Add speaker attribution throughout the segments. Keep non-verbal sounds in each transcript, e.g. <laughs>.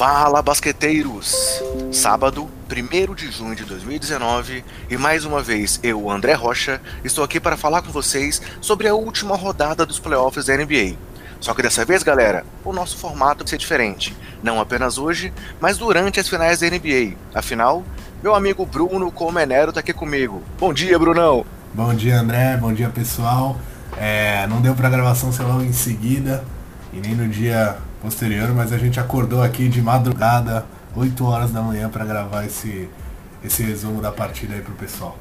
Speaker 1: Fala, basqueteiros! Sábado, 1 de junho de 2019, e mais uma vez eu, André Rocha, estou aqui para falar com vocês sobre a última rodada dos playoffs da NBA. Só que dessa vez, galera, o nosso formato vai ser diferente. Não apenas hoje, mas durante as finais da NBA. Afinal, meu amigo Bruno Comenero está aqui comigo. Bom dia, Brunão!
Speaker 2: Bom dia, André. Bom dia, pessoal. É, não deu para gravação ser logo em seguida e nem no dia posterior, mas a gente acordou aqui de madrugada, 8 horas da manhã, para gravar esse, esse resumo da partida aí pro pessoal.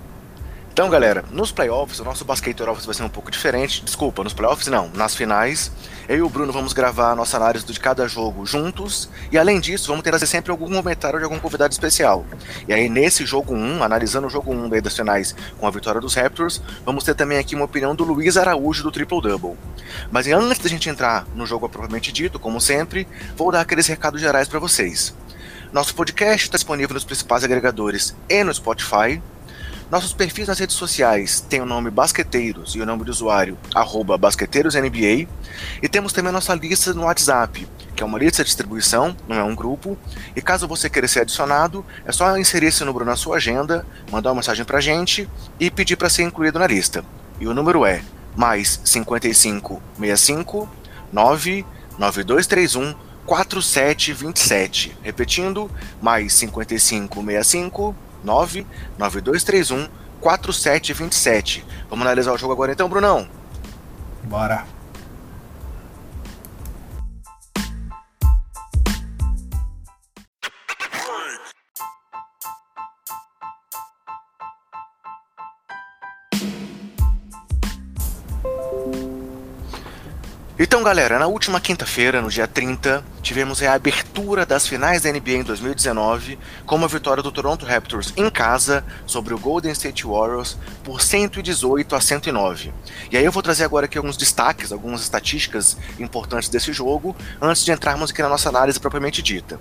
Speaker 1: Então, galera, nos playoffs, o nosso basquete office vai ser um pouco diferente. Desculpa, nos playoffs não, nas finais. Eu e o Bruno vamos gravar a nossa análise de cada jogo juntos. E além disso, vamos ter sempre algum comentário de algum convidado especial. E aí, nesse jogo 1, analisando o jogo 1 daí das finais com a vitória dos Raptors, vamos ter também aqui uma opinião do Luiz Araújo do Triple Double. Mas antes da gente entrar no jogo propriamente dito, como sempre, vou dar aqueles recados gerais para vocês. Nosso podcast está disponível nos principais agregadores e no Spotify. Nossos perfis nas redes sociais têm o nome Basqueteiros e o nome do usuário BasqueteirosNBA. E temos também a nossa lista no WhatsApp, que é uma lista de distribuição, não é um grupo. E caso você queira ser adicionado, é só inserir esse número na sua agenda, mandar uma mensagem pra gente e pedir para ser incluído na lista. E o número é mais 5565 99231 4727. Repetindo, mais 5565 99231 4727. Vamos analisar o jogo agora então, Brunão?
Speaker 2: Bora.
Speaker 1: Então, galera, na última quinta-feira, no dia 30, tivemos a abertura das finais da NBA em 2019, com uma vitória do Toronto Raptors em casa sobre o Golden State Warriors por 118 a 109. E aí eu vou trazer agora aqui alguns destaques, algumas estatísticas importantes desse jogo, antes de entrarmos aqui na nossa análise propriamente dita.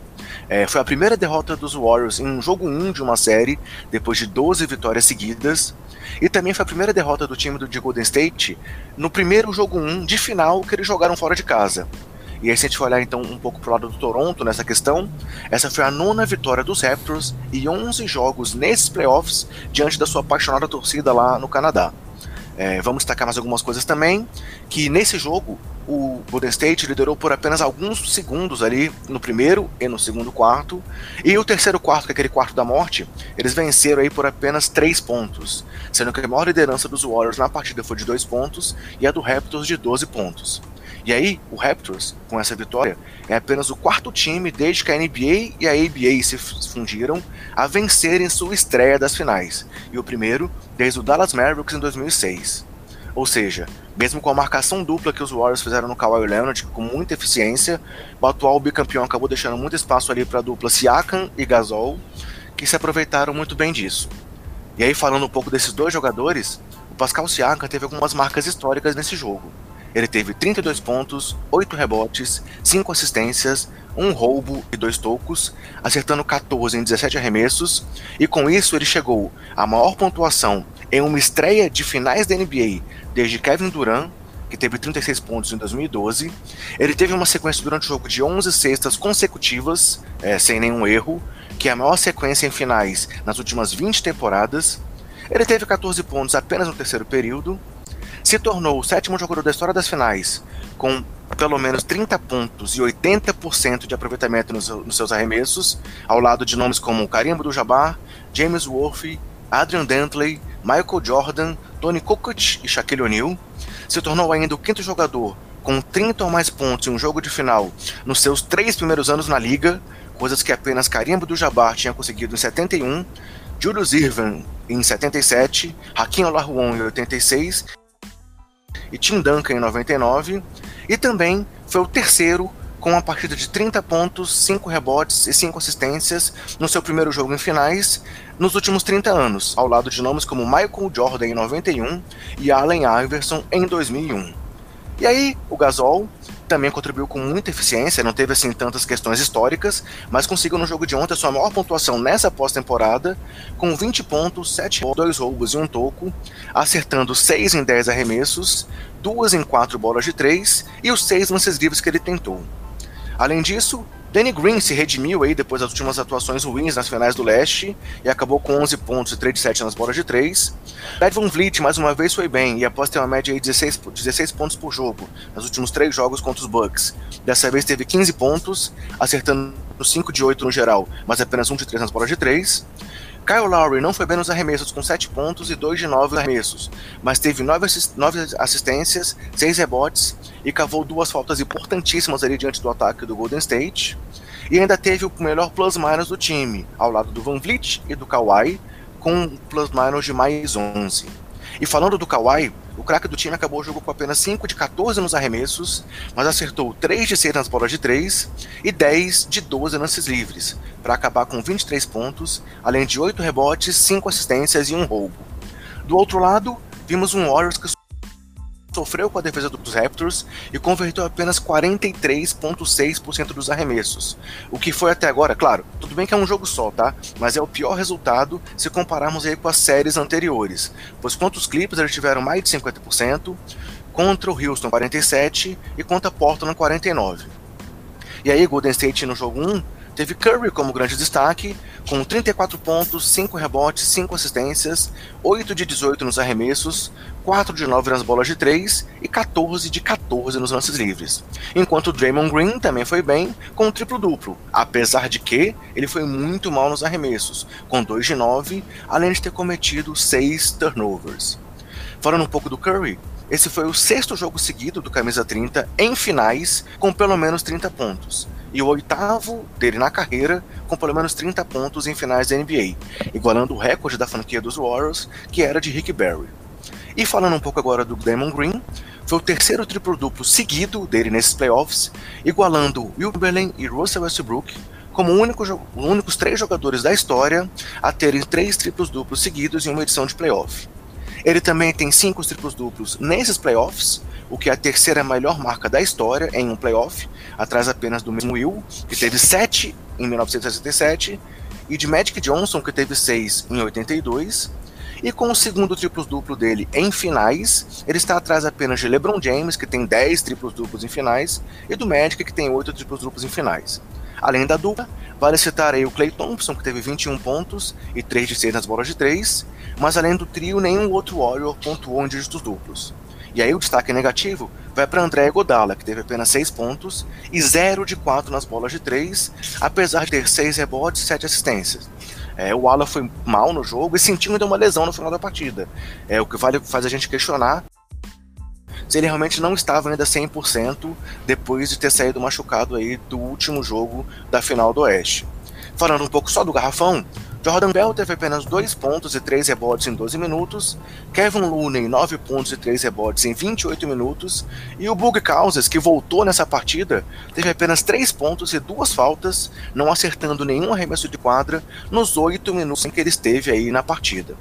Speaker 1: É, foi a primeira derrota dos Warriors em um jogo 1 de uma série, depois de 12 vitórias seguidas. E também foi a primeira derrota do time do de Golden State no primeiro jogo 1 de final que eles jogaram fora de casa. E aí, se a gente olhar então um pouco pro lado do Toronto nessa questão, essa foi a nona vitória dos Raptors e 11 jogos nesses playoffs diante da sua apaixonada torcida lá no Canadá. É, vamos destacar mais algumas coisas também, que nesse jogo o Golden State liderou por apenas alguns segundos ali no primeiro e no segundo quarto, e o terceiro quarto, que é aquele quarto da morte, eles venceram aí por apenas três pontos, sendo que a maior liderança dos Warriors na partida foi de dois pontos e a do Raptors de 12 pontos. E aí, o Raptors, com essa vitória, é apenas o quarto time desde que a NBA e a ABA se fundiram a vencer em sua estreia das finais, e o primeiro desde o Dallas Mavericks em 2006. Ou seja, mesmo com a marcação dupla que os Warriors fizeram no Kawhi Leonard com muita eficiência, o atual bicampeão acabou deixando muito espaço ali para a dupla Siakam e Gasol, que se aproveitaram muito bem disso. E aí falando um pouco desses dois jogadores, o Pascal Siakam teve algumas marcas históricas nesse jogo. Ele teve 32 pontos, 8 rebotes, 5 assistências, um roubo e dois tocos, acertando 14 em 17 arremessos, e com isso ele chegou à maior pontuação em uma estreia de finais da NBA desde Kevin Durant, que teve 36 pontos em 2012. Ele teve uma sequência durante o jogo de 11 cestas consecutivas, é, sem nenhum erro, que é a maior sequência em finais nas últimas 20 temporadas. Ele teve 14 pontos apenas no terceiro período, se tornou o sétimo jogador da história das finais, com pelo menos 30 pontos e 80% de aproveitamento nos, nos, seus arremessos, ao lado de nomes como Karim Abdul-Jabbar, James Worthy, Adrian Dantley, Michael Jordan, Tony Kukoc e Shaquille O'Neal. Se tornou ainda o quinto jogador com 30 ou mais pontos em um jogo de final nos seus três primeiros anos na liga, coisas que apenas Karim Abdul-Jabbar tinha conseguido em 71, Julius Irvin em 77, Hakim Olajuwon em 86 e Tim Duncan em 99, e também foi o terceiro com uma partida de 30 pontos, 5 rebotes e 5 assistências no seu primeiro jogo em finais nos últimos 30 anos, ao lado de nomes como Michael Jordan em 91 e Allen Iverson em 2001. E aí, o Gasol também contribuiu com muita eficiência, não teve assim tantas questões históricas, mas conseguiu no jogo de ontem a sua maior pontuação nessa pós-temporada, com 20 pontos, 7 2 roubos e um toco, acertando 6 em 10 arremessos, 2 em 4 bolas de 3 e os 6 lances livres que ele tentou. Além disso, Danny Green se redimiu aí depois das últimas atuações ruins nas finais do leste e acabou com 11 pontos e 3 de 7 nas bolas de 3. Brad Van Vliet mais uma vez foi bem e após ter uma média de 16, 16 pontos por jogo nos últimos 3 jogos contra os Bucks. Dessa vez teve 15 pontos, acertando 5 de 8 no geral, mas apenas 1 de 3 nas bolas de 3. Kyle Lowry não foi bem nos arremessos, com 7 pontos e 2 de 9 arremessos, mas teve 9, assistências, 6 rebotes e cavou duas faltas importantíssimas ali diante do ataque do Golden State. E ainda teve o melhor plus-minus do time, ao lado do Van Vliet e do Kawhi, com plus-minus de mais 11. E falando do Kawhi, o craque do time acabou o jogo com apenas 5 de 14 nos arremessos, mas acertou 3 de 6 nas bolas de 3 e 10 de 12 lances livres, para acabar com 23 pontos, além de 8 rebotes, 5 assistências e um roubo. Do outro lado, vimos um Warriors que sofreu com a defesa dos Raptors e converteu apenas 43,6% dos arremessos. O que foi até agora, claro, tudo bem que é um jogo só, tá? Mas é o pior resultado se compararmos aí com as séries anteriores. Pois contra os eles tiveram mais de 50%, contra o Houston 47% e contra Portland 49%. E aí Golden State no jogo 1 teve Curry como grande destaque, com 34 pontos, 5 rebotes, 5 assistências, 8 de 18 nos arremessos, 4 de 9 nas bolas de 3 e 14 de 14 nos lances livres. Enquanto Draymond Green também foi bem, com um triplo-duplo, apesar de que ele foi muito mal nos arremessos, com 2 de 9, além de ter cometido 6 turnovers. Falando um pouco do Curry, esse foi o sexto jogo seguido do Camisa 30 em finais com pelo menos 30 pontos e o oitavo dele na carreira, com pelo menos 30 pontos em finais da NBA, igualando o recorde da franquia dos Warriors, que era de Rick Barry. E falando um pouco agora do Damon Green, foi o terceiro triplo-duplo seguido dele nesses playoffs, igualando Will e Russell Westbrook, como único, os únicos três jogadores da história a terem três triplos duplos seguidos em uma edição de playoff. Ele também tem cinco triplos duplos nesses playoffs, o que é a terceira melhor marca da história em um playoff, atrás apenas do mesmo Will, que teve 7 em 1967, e de Magic Johnson, que teve 6 em 82. E com o segundo triplos duplo dele em finais, ele está atrás apenas de LeBron James, que tem 10 triplos duplos em finais, e do Magic, que tem 8 triplos duplos em finais. Além da dupla, vale citar aí o Clay Thompson, que teve 21 pontos e 3 de 6 nas bolas de 3, mas além do trio, nenhum outro Warrior pontuou em dígitos duplos. E aí o destaque negativo vai para André Godala, que teve apenas 6 pontos e 0 de 4 nas bolas de 3, apesar de ter 6 rebotes e 7 assistências. É, o Ala foi mal no jogo e sentiu ainda uma lesão no final da partida. É o que vale, faz a gente questionar se ele realmente não estava ainda 100% depois de ter saído machucado aí do último jogo da final do Oeste. Falando um pouco só do garrafão, Jordan Bell teve apenas 2 pontos e 3 rebotes em 12 minutos, Kevin Looney 9 pontos e 3 rebotes em 28 minutos, e o Bug Causas, que voltou nessa partida, teve apenas 3 pontos e 2 faltas, não acertando nenhum arremesso de quadra nos 8 minutos em que ele esteve aí na partida.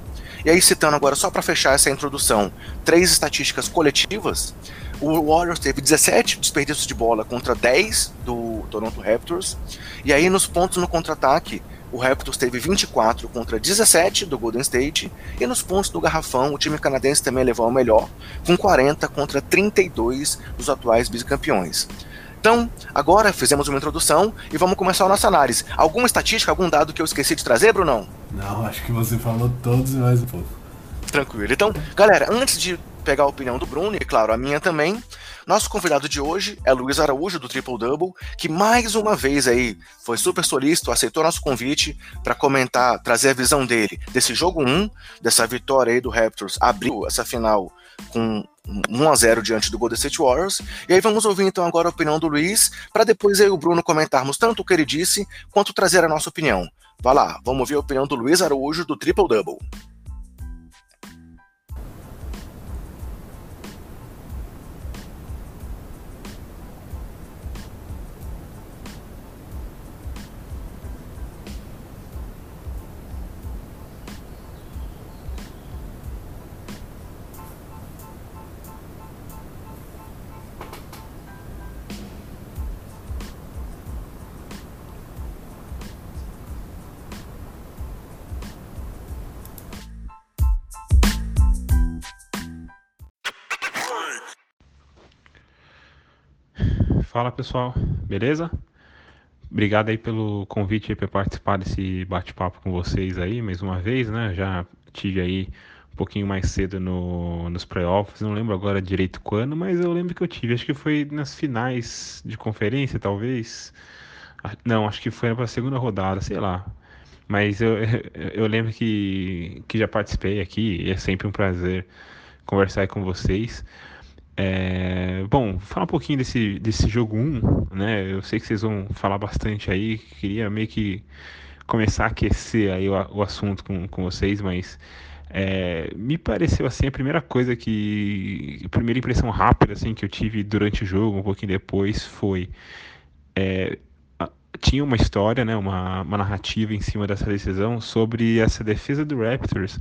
Speaker 1: E aí, citando agora, só para fechar essa introdução, três estatísticas coletivas. O Warriors teve 17 desperdícios de bola contra 10 do Toronto Raptors. E aí, nos pontos no contra-ataque, o Raptors teve 24 contra 17 do Golden State, e nos pontos do garrafão, o time canadense também levou o melhor, com 40 contra 32 dos atuais bicampeões. Então, agora fizemos uma introdução e vamos começar a nossa análise. Alguma estatística, algum dado que eu esqueci de trazer, Brunão?
Speaker 2: Não, acho que você falou todos e mais um pouco.
Speaker 1: Tranquilo. Então, galera, antes de pegar a opinião do Bruno e, claro, a minha também, nosso convidado de hoje é Luiz Araújo, do Triple Double, que mais uma vez aí foi super solícito, aceitou nosso convite para comentar, trazer a visão dele desse jogo 1, dessa vitória aí do Raptors, abriu essa final com 1 a 0 diante do Golden State Warriors. E aí vamos ouvir então agora a opinião do Luiz, para depois e o Bruno comentarmos tanto o que ele disse, quanto trazer a nossa opinião. Vá lá, vamos ouvir a opinião do Luiz Araújo, do Triple Double.
Speaker 3: Fala pessoal, beleza? obrigado aí pelo convite para participar desse bate-papo com vocês aí, mais uma vez, né? Já tive aí um pouquinho mais cedo no, nos playoffs, não lembro agora direito quando, mas eu lembro que eu tive, acho que foi nas finais de conferência, talvez. Ah, não, acho que foi para a segunda rodada, sei lá. Mas eu, <laughs> eu lembro que, que já participei aqui, é sempre um prazer conversar com vocês. É, bom, falar um pouquinho desse, desse jogo 1, né? Eu sei que vocês vão falar bastante aí, queria meio que começar a aquecer aí o, o assunto com, com vocês, mas é, me pareceu assim a primeira coisa que a primeira impressão rápida assim que eu tive durante o jogo um pouquinho depois foi é, tinha uma história né uma, uma narrativa em cima dessa decisão sobre essa defesa do Raptors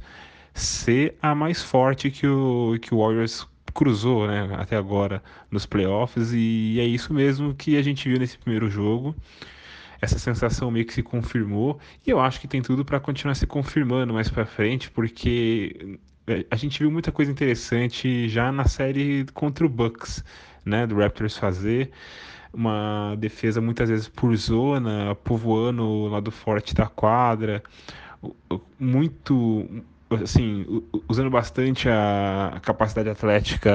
Speaker 3: ser a mais forte que o que o Warriors cruzou né, até agora nos playoffs, e é isso mesmo que a gente viu nesse primeiro jogo. Essa sensação meio que se confirmou, e eu acho que tem tudo para continuar se confirmando mais para frente, porque é, a gente viu muita coisa interessante já na série contra o Bucks, né, do Raptors fazer uma defesa muitas vezes por zona, povoando o lado forte da quadra, muito assim, usando bastante a capacidade atlética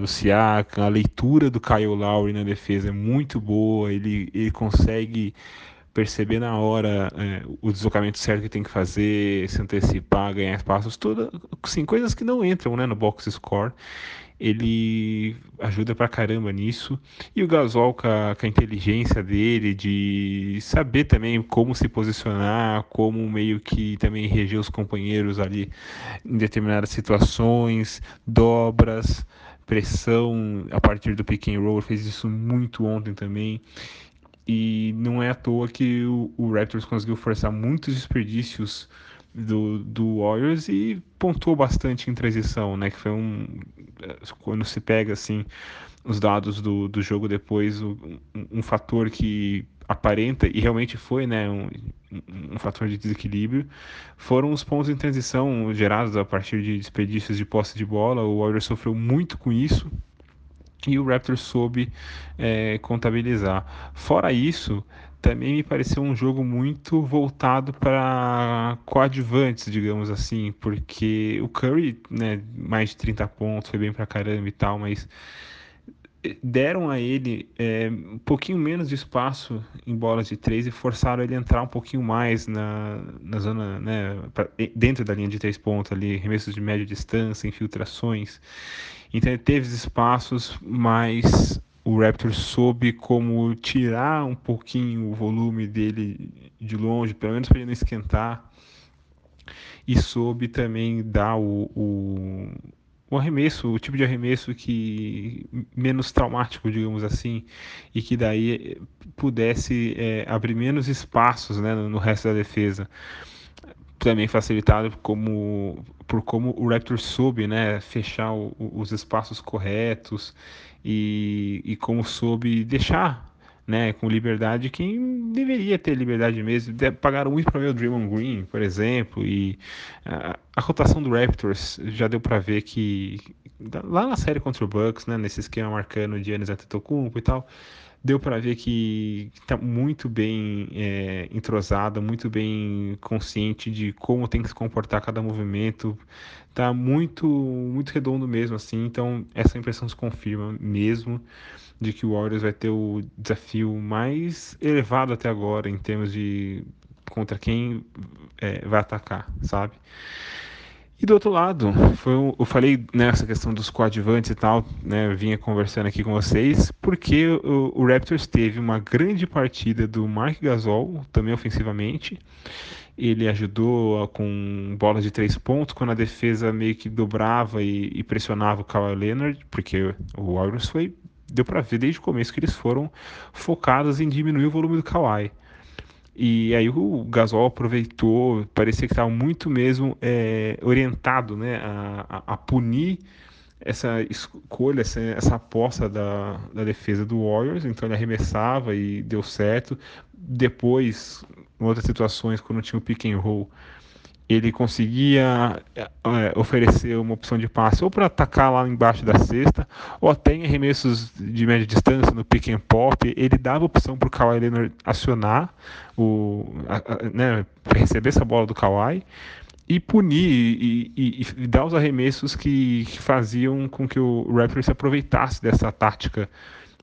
Speaker 3: do Siakam, a leitura do Kyle Lowry na defesa é muito boa, ele, ele consegue perceber na hora é, o deslocamento certo que tem que fazer, se antecipar, ganhar espaços, todas, assim, coisas que não entram né, no box score ele ajuda pra caramba nisso. E o Gasol, com a, com a, inteligência dele, de saber também como se posicionar, como meio que também reger os companheiros ali em determinadas situações, dobras, pressão a partir do pick and roll, fez isso muito ontem também. E não é à toa que o, o Raptors conseguiu forçar muitos desperdícios do, do Warriors e pontuou bastante em transição, né? Que foi um quando se pega assim os dados do, do jogo depois, um, um fator que aparenta e realmente foi, né, um, um fator de desequilíbrio, foram os pontos em transição gerados a partir de desperdícios de posse de bola. O Warriors sofreu muito com isso e o Raptors soube é, contabilizar. Fora isso, também me pareceu um jogo muito voltado para coadjuvantes, digamos assim, porque o Curry, né, mais de 30 pontos, foi bem para caramba e tal, mas deram a ele é, um pouquinho menos de espaço em bolas de três e forçaram ele a entrar um pouquinho mais na, na zona, né, pra, dentro da linha de três pontos ali, remessos de média distância, infiltrações. Então ele teve espaços, mas o Raptor soube como tirar um pouquinho o volume dele de longe, pelo menos para ele não esquentar, e soube também dar o, o, o, arremesso, o tipo de arremesso que menos traumático, digamos assim, e que daí pudesse é, abrir menos espaços né, no, no resto da defesa também facilitado como por como o Raptor soube né, fechar o, os espaços corretos e, e como soube deixar né, com liberdade quem deveria ter liberdade mesmo. Pagaram muito para ver o Draymond Green, por exemplo, e a, a rotação do Raptors já deu para ver que lá na série contra o Bucks, né, nesse esquema marcando de Giannis Antetokounmpo e tal, deu para ver que está muito bem é, entrosada, muito bem consciente de como tem que se comportar cada movimento, tá muito muito redondo mesmo assim. Então essa impressão se confirma mesmo de que o Warriors vai ter o desafio mais elevado até agora em termos de contra quem é, vai atacar, sabe? E do outro lado, foi, eu falei nessa questão dos coadjuvantes e tal, né, vinha conversando aqui com vocês, porque o, o, Raptors teve uma grande partida do Mark Gasol, também ofensivamente. Ele ajudou com bolas de três pontos, quando a defesa meio que dobrava e, e pressionava o Kawhi Leonard, porque o Warriors foi, deu para ver desde o começo que eles foram focados em diminuir o volume do Kawhi. E aí o Gasol aproveitou, parecia que estava muito mesmo é, orientado né, a, a, punir essa escolha, essa, essa aposta da, da defesa do Warriors, então ele arremessava e deu certo. Depois, em outras situações, quando tinha o pick and roll, ele conseguia é, oferecer uma opção de passe ou para atacar lá embaixo da cesta, ou até em arremessos de média distância, no pick and pop, ele dava opção para o Kawhi Leonard acionar, o, a, a, né, receber essa bola do Kawhi e punir e, e, e dar os arremessos que, que faziam com que o Raptors se aproveitasse dessa tática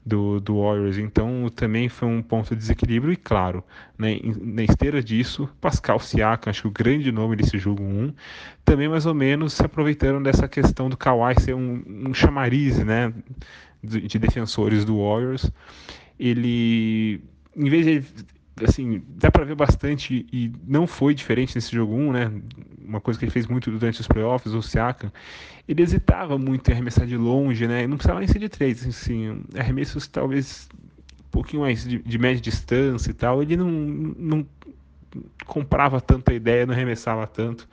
Speaker 3: do, do Warriors. Então também foi um ponto de desequilíbrio e claro, né, na esteira disso, Pascal Siakam, acho que o grande nome desse jogo 1, também mais ou menos se aproveitaram dessa questão do Kawhi ser um, um chamariz né, de, de defensores do Warriors. Ele, em vez de assim, dá para ver bastante e não foi diferente nesse jogo 1, né? Uma coisa que ele fez muito durante os playoffs, o Siakam, ele hesitava muito em arremessar de longe, né? Não precisava nem ser de três, assim, arremessos talvez um pouquinho mais de, de média distância e tal, ele não, não comprava tanta ideia, não arremessava tanto.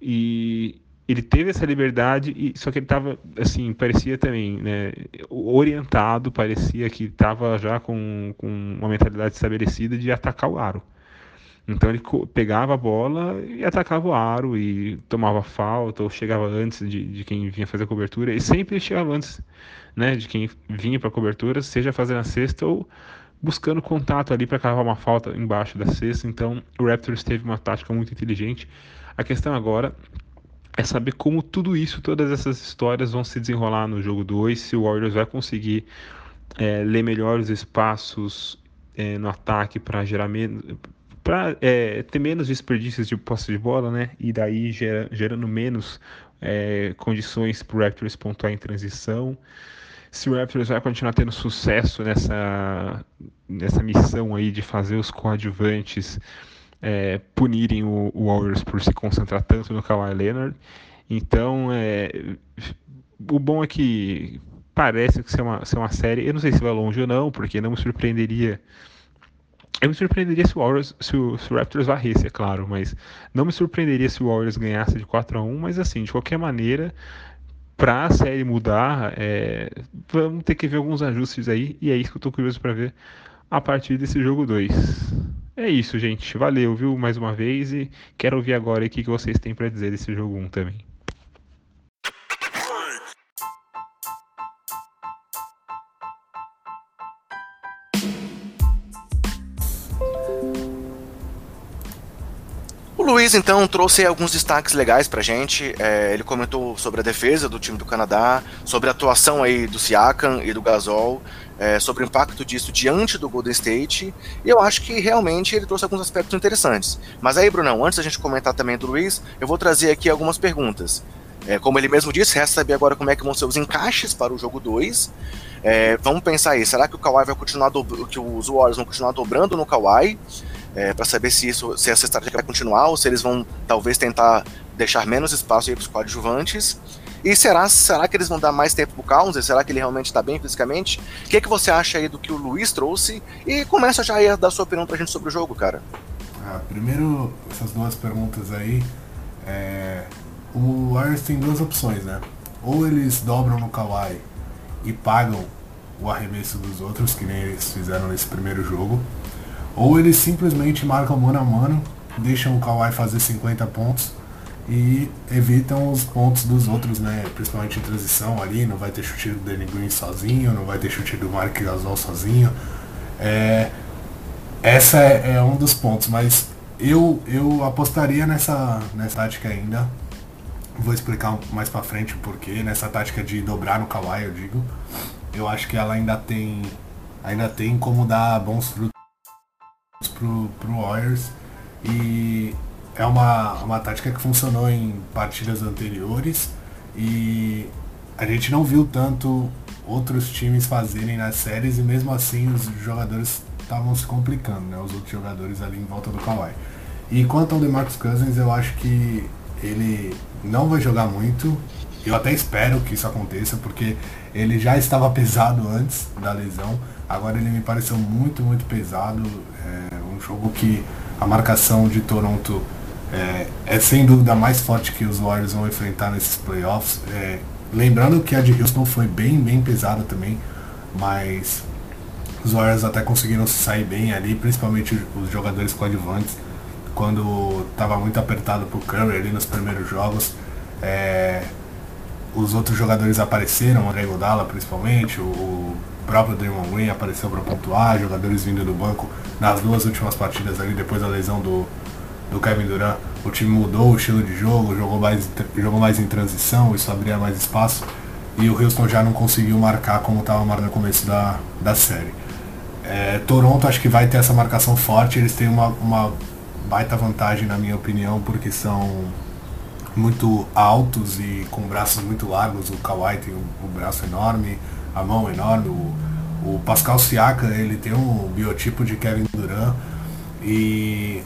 Speaker 3: E, ele teve essa liberdade, e só que ele estava, assim, parecia também, né, orientado, parecia que estava já com, com uma mentalidade estabelecida de atacar o aro. Então ele pegava a bola e atacava o aro e tomava falta ou chegava antes de, de quem vinha fazer a cobertura e sempre chegava antes né, de quem vinha para a cobertura, seja fazendo a cesta ou buscando contato ali para cavar uma falta embaixo da cesta. Então o Raptors teve uma tática muito inteligente. A questão agora é saber como tudo isso, todas essas histórias vão se desenrolar no jogo 2, se o Warriors vai conseguir é, ler melhor os espaços é, no ataque para gerar menos para é, ter menos desperdícios de posse de bola, né? E daí gera, gerando menos é, condições para o Raptors pontuar em transição. Se o Raptors vai continuar tendo sucesso nessa, nessa missão aí de fazer os coadjuvantes é, punirem o, o, Warriors por se concentrar tanto no Kawhi Leonard. Então, é, o bom é que parece que ser uma, ser uma série. Eu não sei se vai longe ou não, porque não me surpreenderia. Eu me surpreenderia se o, Warriors, se o, se o Raptors varresse, é claro, mas não me surpreenderia se o Warriors ganhasse de 4 a 1 Mas assim, de qualquer maneira, para a série mudar, é, vamos ter que ver alguns ajustes aí, e é isso que eu estou curioso para ver a partir desse jogo 2. É isso, gente. Valeu, viu, mais uma vez e quero ouvir agora o que vocês têm para dizer desse jogo 1 também.
Speaker 1: O Luiz, então, trouxe alguns destaques legais pra gente. É, ele comentou sobre a defesa do time do Canadá, sobre a atuação aí do Siakam e do Gasol, é, sobre o impacto disso diante do Golden State, e eu acho que realmente ele trouxe alguns aspectos interessantes. Mas aí, Brunão, antes da gente comentar também do Luiz, eu vou trazer aqui algumas perguntas. É, como ele mesmo disse, resta saber agora como é que vão ser os encaixes para o jogo 2. É, vamos pensar aí, será que o Kawhi vai continuar que os Warriors vão continuar dobrando no Kawhi? É, para saber se isso, se essa estratégia vai continuar ou se eles vão talvez tentar deixar menos espaço para os coadjuvantes. E será, será que eles vão dar mais tempo pro Cousins? Será que ele realmente está bem fisicamente? O que, é que você acha aí do que o Luiz trouxe? E começa já a dar sua opinião pra gente sobre o jogo, cara.
Speaker 2: Ah, primeiro, essas duas perguntas aí. É... O Warriors tem duas opções, né? Ou eles dobram no Kawhi e pagam o arremesso dos outros, que nem eles fizeram nesse primeiro jogo. Ou eles simplesmente marcam mano a mano, deixam o Kawhi fazer 50 pontos e evitam os pontos dos outros, né? Principalmente em transição ali, não vai ter chute do Danny Green sozinho, não vai ter chute do Mark Gasol sozinho. É, essa é, é, um dos pontos, mas eu, eu apostaria nessa, nessa tática ainda. Vou explicar mais pra frente o porquê. Nessa tática de dobrar no Kawhi, eu digo. Eu acho que ela ainda tem ainda tem como dar bons frutos pro, pro Warriors. E é uma, uma tática que funcionou em partidas anteriores e a gente não viu tanto outros times fazerem nas séries e mesmo assim os jogadores estavam se complicando, né? Os outros jogadores ali em volta do Kawhi. E quanto ao DeMarcus Cousins, eu acho que ele não vai jogar muito. Eu até espero que isso aconteça, porque ele já estava <laughs> pesado antes da lesão. Agora ele me pareceu muito, muito pesado. É um jogo que a marcação de Toronto é, é, sem dúvida mais forte que os Warriors vão enfrentar nesses playoffs. É, lembrando que a de Houston foi bem, bem pesada também, mas os Warriors até conseguiram sair bem ali, principalmente os jogadores coadjuvantes, quando estava muito apertado pro Curry ali nos primeiros jogos. É, os outros jogadores apareceram, o André Godala principalmente, o próprio Draymond Green apareceu para pontuar, jogadores vindo do banco nas duas últimas partidas ali, depois da lesão do, do Kevin Durant, o time mudou o estilo de jogo, jogou mais, jogou mais em transição, isso abria mais espaço, e o Houston já não conseguiu marcar como estava marcando no começo da, da série. É, Toronto acho que vai ter essa marcação forte, eles têm uma, uma baita vantagem na minha opinião, porque são muito altos e com braços muito largos. O Kawhi tem o, braço enorme, a mão enorme. O, o Pascal Siaka ele tem um biotipo de Kevin Durant e,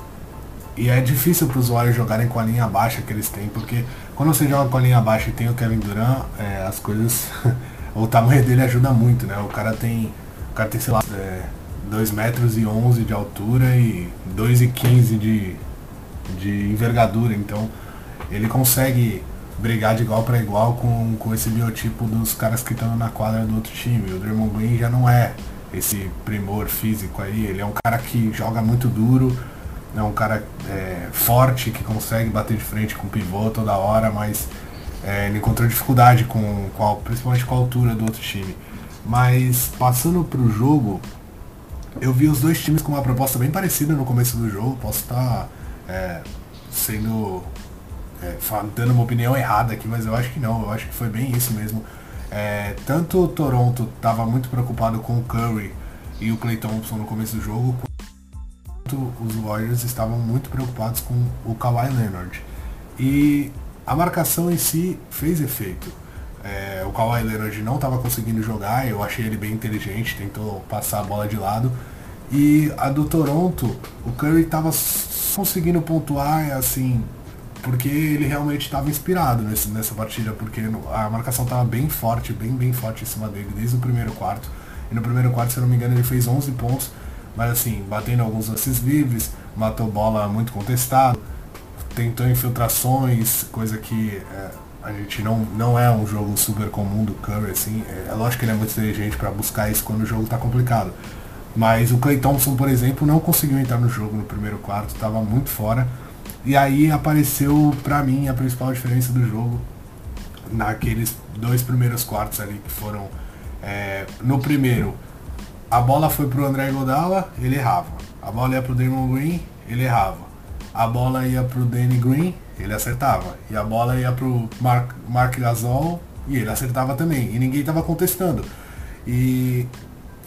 Speaker 2: e é difícil para os usuários jogarem com a linha baixa que eles têm, porque quando você joga com a linha baixa e tem o Kevin Durant, é, as coisas. <laughs> o tamanho dele ajuda muito, né? O cara tem. O cara tem, sei lá, é, 2 metros e 11 de altura e 2 e 15 de, de envergadura, então ele consegue brigar de igual para igual com, com esse biotipo dos caras que estão na quadra do outro time. O Draymond Green já não é esse primor físico aí, ele é um cara que joga muito duro, é um cara é, forte que consegue bater de frente com o pivô toda hora, mas é, ele encontrou dificuldade com, com a, principalmente com a altura do outro time. Mas passando para o jogo, eu vi os dois times com uma proposta bem parecida no começo do jogo. Posso estar é, sendo é, dando uma opinião errada aqui, mas eu acho que não, eu acho que foi bem isso mesmo. É, tanto o Toronto estava muito preocupado com o Curry e o Clay Thompson no começo do jogo, os Warriors estavam muito preocupados com o Kawhi Leonard. E a marcação em si fez efeito. É, o Kawhi Leonard não estava conseguindo jogar, eu achei ele bem inteligente, tentou passar a bola de lado. E a do Toronto, o Curry estava conseguindo pontuar, assim, porque ele realmente estava inspirado nesse, nessa partida, porque a marcação estava bem forte, bem, bem forte em cima dele, desde o primeiro quarto. E no primeiro quarto, se eu não me engano, ele fez 11 pontos, mas assim, batendo alguns lances livres, matou bola muito contestado, tentou infiltrações, coisa que é, a gente não, não é um jogo super comum do Curry, assim. É, é lógico que ele é muito inteligente para buscar isso quando o jogo está complicado. Mas o Clay Thompson, por exemplo, não conseguiu entrar no jogo no primeiro quarto, estava muito fora. E aí apareceu para mim a principal diferença do jogo naqueles dois primeiros quartos ali que foram é, no primeiro a bola foi pro André Godala, ele errava. A bola ia pro Damon Green, ele errava. A bola ia pro Danny Green, ele acertava. E a bola ia pro Mark, Mark Gasol e ele acertava também. E ninguém estava contestando. E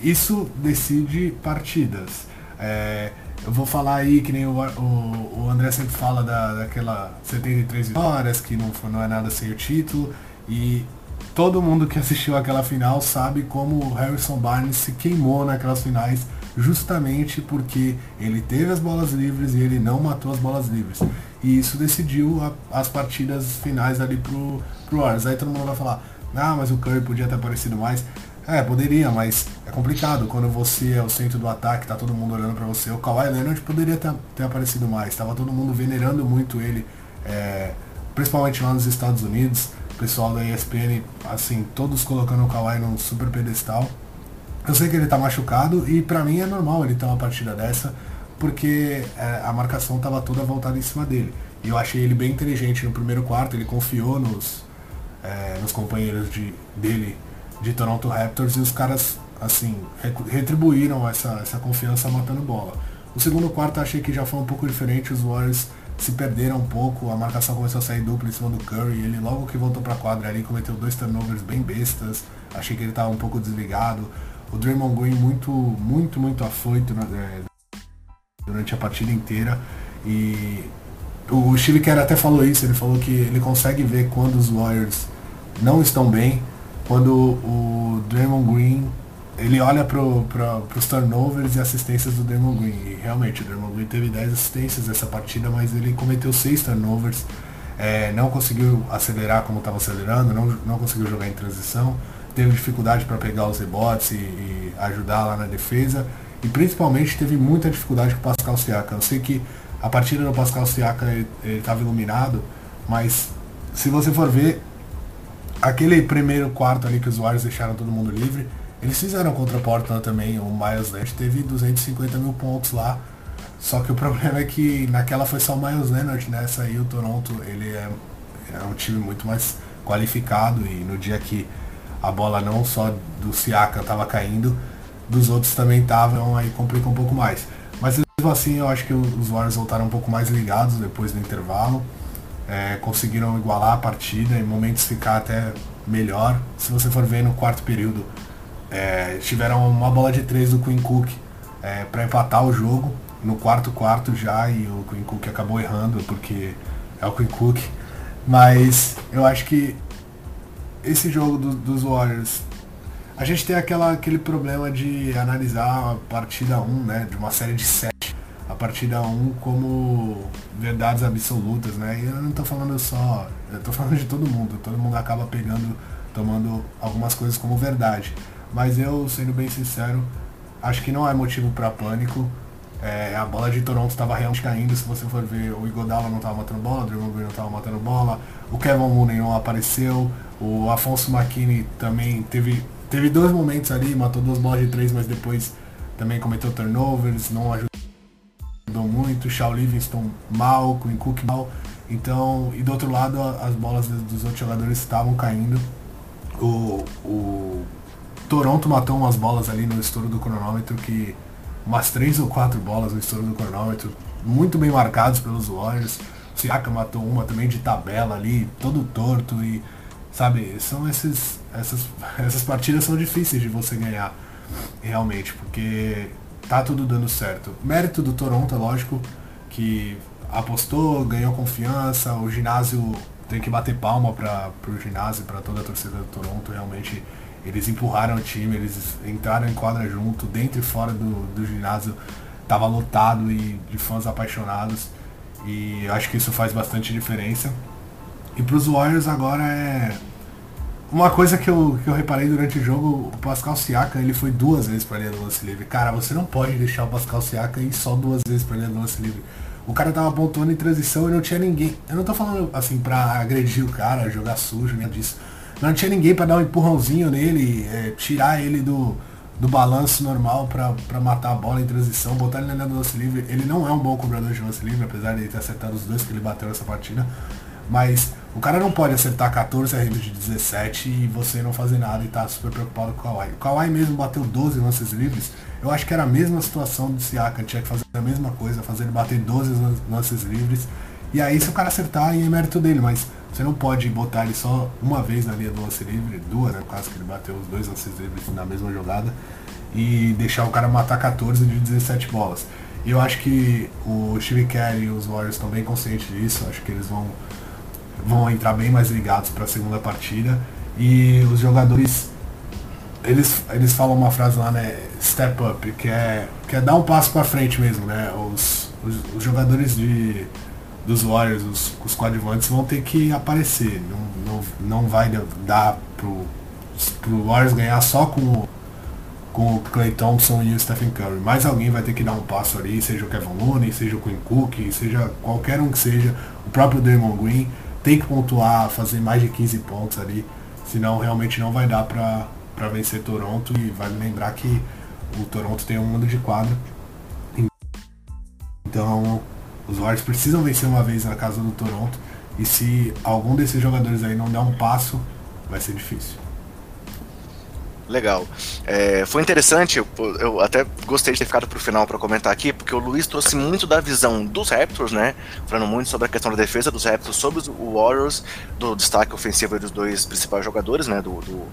Speaker 2: isso decide partidas. É, eu vou falar aí que nem o, o, o André sempre fala da, daquela 73 vitórias, que não, não é nada sem o título. E todo mundo que assistiu aquela final sabe como o Harrison Barnes se queimou naquelas finais justamente porque ele teve as bolas livres e ele não matou as bolas livres. E isso decidiu a, as partidas finais ali pro, pro Warriors. Aí todo mundo vai falar, ah, mas o Curry podia ter aparecido mais. É, poderia, mas é complicado. Quando você é o centro do ataque, tá todo mundo olhando para você. O Kawhi Leonard poderia ter, ter aparecido mais. Tava todo mundo venerando muito ele, é, principalmente lá nos Estados Unidos. Pessoal da ESPN, assim, todos colocando o Kawhi num super pedestal. Eu sei que ele tá machucado e para mim é normal ele ter uma partida dessa, porque é, a marcação tava toda voltada em cima dele. E eu achei ele bem inteligente no primeiro quarto, ele confiou nos, é, nos companheiros de, dele de Toronto Raptors e os caras, assim, retribuíram essa, essa confiança matando bola. O segundo quarto achei que já foi um pouco diferente, os Warriors se perderam um pouco, a marcação começou a sair dupla em cima do Curry, ele logo que voltou pra quadra ali cometeu dois turnovers bem bestas, achei que ele estava um pouco desligado. O Draymond Green muito, muito, muito afoito né, durante a partida inteira e o Steve Kerr até falou isso, ele falou que ele consegue ver quando os Warriors não estão bem, quando o Draymond Green ele olha para pro, os turnovers e assistências do Draymond Green. E realmente, o Draymond Green teve 10 assistências nessa partida, mas ele cometeu 6 turnovers. É, não conseguiu acelerar como estava acelerando, não, não conseguiu jogar em transição. Teve dificuldade para pegar os rebotes e, e, ajudar lá na defesa. E principalmente teve muita dificuldade com o Pascal Siakam. Eu sei que a partida do Pascal Siakam ele estava iluminado, mas se você for ver, aquele primeiro quarto ali que os Warriors deixaram todo mundo livre, eles fizeram contra a Portland também, o Miles Leonard teve 250 mil pontos lá, só que o problema é que naquela foi só o Miles Leonard, nessa né? aí o Toronto ele é, é um time muito mais qualificado e no dia que a bola não só do Siaka estava caindo, dos outros também estavam, aí complica um pouco mais. Mas mesmo assim eu acho que os Warriors voltaram um pouco mais ligados depois do intervalo. É, conseguiram igualar a partida, em momentos ficar até melhor. Se você for ver no quarto período, é, tiveram uma bola de três do Queen Cook é, para empatar o jogo no quarto quarto já e o Queen Cook acabou errando porque é o Queen Cook. Mas eu acho que esse jogo do, dos Warriors, a gente tem aquela, aquele problema de analisar a partida 1, né? De uma série de 7, a partida 1 como verdades absolutas, né? E eu não tô falando só. Eu tô falando de todo mundo. Todo mundo acaba pegando, tomando algumas coisas como verdade. Mas eu, sendo bem sincero, acho que não é motivo para pânico. É, a bola de Toronto estava realmente caindo, se você for ver, o Igodala não estava matando bola, o Draymond Green não estava matando bola, o Kevin Mooney não apareceu, o Afonso McKinney também teve, teve dois momentos ali, matou duas bolas de três, mas depois também cometeu turnovers, não ajudou muito, Shaw Livingston mal, o Cook mal, então, e do outro lado as bolas dos outros jogadores estavam caindo. O, o Toronto matou umas bolas ali no estouro do cronômetro que. Umas três ou quatro bolas no estouro do cronômetro, muito bem marcados pelos Warriors. Siaka matou uma também de tabela ali, todo torto e. Sabe, são esses. Essas, <laughs> essas partidas são difíceis de você ganhar realmente, porque tá tudo dando certo. Mérito do Toronto, é lógico, que apostou, ganhou confiança, o ginásio tem que bater palma para o ginásio, para toda a torcida do Toronto, realmente eles empurraram o time, eles entraram em quadra junto, dentro e fora do, do ginásio estava lotado e de fãs apaixonados. E acho que isso faz bastante diferença. E para os Warriors agora é. Uma coisa que eu, que eu reparei durante o jogo, o Pascal Siakam ele foi duas vezes para linha do lance livre. Cara, você não pode deixar o Pascal Siakam ir só duas vezes para linha do lance livre. O cara tava pontuando em transição e não tinha ninguém. Eu não tô falando assim para agredir o cara, jogar sujo, nem disso. Não tinha ninguém para dar um empurrãozinho nele, é, tirar ele do, do balanço normal para matar a bola em transição, botar ele na linha do lance livre. Ele não é um bom cobrador de lance livre, apesar de ele ter acertado os dois que ele bateu nessa partida. Mas o cara não pode acertar 14 arremessos de 17 e você não fazer nada e tá super preocupado com o Kawhi. O Kawhi mesmo bateu 12 lances livres. Eu acho que era a mesma situação do Siaka, tinha que fazer a mesma coisa, fazer ele bater 12 lances livres. E aí se o cara acertar, aí é mérito dele, mas você não pode botar ele só uma vez na linha do lance livre, duas, né? Quase que ele bateu os dois lances livres na mesma jogada, e deixar o cara matar 14 de 17 bolas. E eu acho que o Steve Kerr e os Warriors estão bem conscientes disso, acho que eles vão, vão entrar bem mais ligados para a segunda partida. E os jogadores, eles, eles falam uma frase lá, né? Step up, que é, que é dar um passo para frente mesmo, né? Os, os, os jogadores de dos Warriors, os, os coadjuvantes vão ter que aparecer. Não, não, não vai dar pro, pro Warriors ganhar só com, com o Clay Thompson e o Stephen Curry. Mais alguém vai ter que dar um passo ali, seja o Kevin Looney, seja o Quinn Cook, seja qualquer um que seja, o próprio Draymond Green, tem que pontuar, fazer mais de 15 pontos ali, senão realmente não vai dar pra, pra vencer Toronto e vai lembrar que o Toronto tem um mundo de quadro. Então os Warriors precisam vencer uma vez na casa do Toronto. E se algum desses jogadores aí não der um passo, vai ser difícil.
Speaker 1: Legal. É, foi interessante, eu, até gostei de ter ficado pro final para comentar aqui, porque o Luiz trouxe muito da visão dos Raptors, né? Falando muito sobre a questão da defesa dos Raptors, sobre os Warriors, do destaque ofensivo dos dois principais jogadores, né? Do, do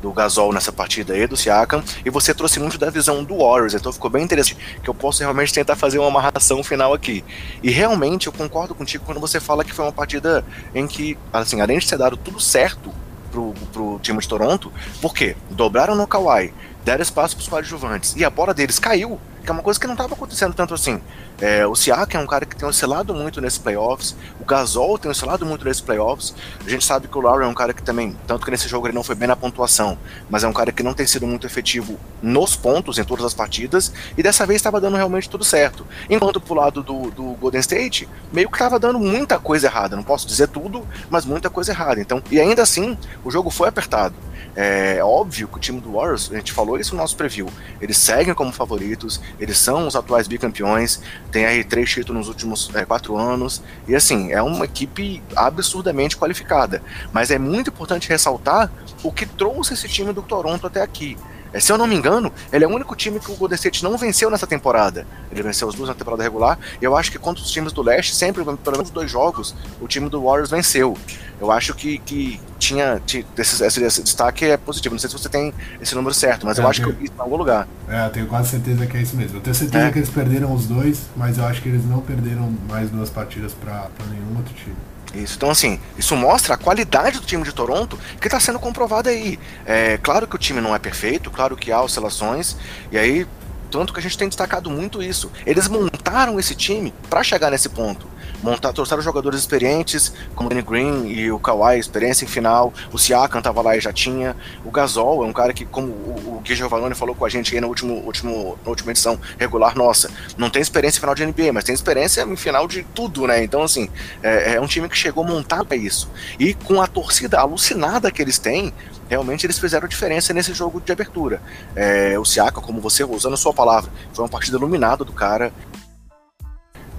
Speaker 1: do Gasol nessa partida aí, do Siakam, e você trouxe muito da visão do Warriors, então ficou bem interessante que eu posso realmente tentar fazer uma amarração final aqui. E realmente eu concordo contigo quando você fala que foi uma partida em que, assim, além de ter dado tudo certo pro, pro time de Toronto, porque dobraram no Kawhi, deram espaço para os coadjuvantes, e a bola deles caiu, que é uma coisa que não estava acontecendo tanto assim. É, o Siaka é um cara que tem oscilado muito nesses playoffs, o Gasol tem oscilado muito nesses playoffs. A gente sabe que o Lowry é um cara que também, tanto que nesse jogo ele não foi bem na pontuação, mas é um cara que não tem sido muito efetivo nos pontos em todas as partidas, e dessa vez estava dando realmente tudo certo. Enquanto pro lado do, do Golden State, meio que estava dando muita coisa errada. Não posso dizer tudo, mas muita coisa errada. Então, e ainda assim, o jogo foi apertado. É óbvio que o time do Warriors, a gente falou isso no nosso preview, eles seguem como favoritos, eles são os atuais bicampeões, tem aí três títulos nos últimos é, quatro anos, e assim, é uma equipe absurdamente qualificada. Mas é muito importante ressaltar o que trouxe esse time do Toronto até aqui. É, se eu não me engano, ele é o único time que o Golden State não venceu nessa temporada. Ele venceu os dois na temporada regular. E eu acho que contra os times do leste, sempre, pelo menos dois jogos, o time do Warriors venceu. Eu acho que, que tinha, tinha esse, esse, esse, destaque é positivo. Não sei se você tem esse número certo, mas é, eu acho tenho, que eu vi em algum lugar.
Speaker 2: É, eu tenho quase certeza que é isso mesmo. Eu tenho certeza é. que eles perderam os dois, mas eu acho que eles não perderam mais duas partidas para nenhum outro time.
Speaker 1: Isso. Então, assim, isso mostra a qualidade do time de Toronto que está sendo comprovada aí. É claro que o time não é perfeito, claro que há oscilações, e aí, tanto que a gente tem destacado muito isso. Eles montaram esse time para chegar nesse ponto montar, trouxeram jogadores experientes, como o Danny Green e o Kawhi, experiência em final, o Siakam tava lá e já tinha, o Gasol é um cara que, como o, o Gui Giovannone falou com a gente aí na, último, último, na última edição regular nossa, não tem experiência em final de NBA, mas tem experiência em final de tudo, né? Então, assim, é, é um time que chegou montado para isso. E com a torcida alucinada que eles têm, realmente eles fizeram diferença nesse jogo de abertura. É, o Siaka, como você usando a sua palavra, foi uma partida iluminada do cara.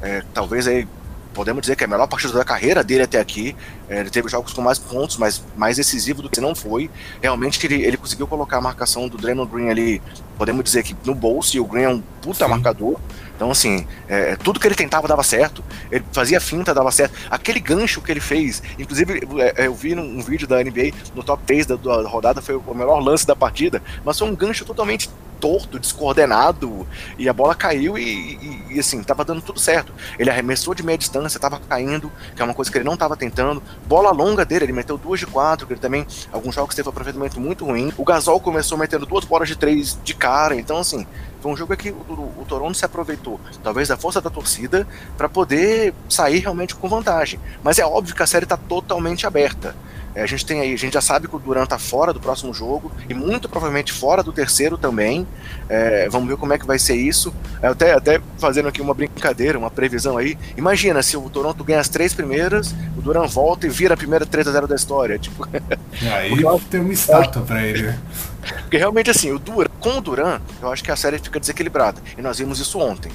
Speaker 1: É, talvez aí podemos dizer que é a melhor partida da carreira dele até aqui. É, ele teve jogos com mais pontos, mas mais decisivo do que não foi. Realmente ele, ele conseguiu colocar a marcação do Draymond Green ali, podemos dizer que no bolso, e o Green é um puta Sim. marcador. Então, assim, é, tudo que ele tentava dava certo. Ele fazia finta, dava certo. Aquele gancho que ele fez, inclusive, é, eu vi num vídeo da NBA, no top 3 da, da rodada, foi o melhor lance da partida, mas foi um gancho totalmente torto, descoordenado, e a bola caiu e, e, e, assim, tava dando tudo certo. Ele arremessou de meia distância, tava caindo, que é uma coisa que ele não tava tentando. Bola longa dele, ele meteu duas de quatro, que ele também, alguns jogos teve um aproveitamento muito ruim. O Gasol começou metendo duas bolas de três de cara, então assim, foi um jogo que o, o, o Toronto se aproveitou, talvez da força da torcida, para poder sair realmente com vantagem. Mas é óbvio que a série está totalmente aberta. É, a gente tem aí, a gente já sabe que o Duran tá fora do próximo jogo e muito provavelmente fora do terceiro também. É, vamos ver como é que vai ser isso. É, até, até fazendo aqui uma brincadeira, uma previsão aí. Imagina se o Toronto ganha as três primeiras, o Duran volta e vira a primeira 3 a 0 da história. Tipo, <laughs>
Speaker 2: aí tem uma estátua para ele. <laughs>
Speaker 1: Porque realmente assim, o Duran, com o Duran, eu acho que a série fica desequilibrada. E nós vimos isso ontem.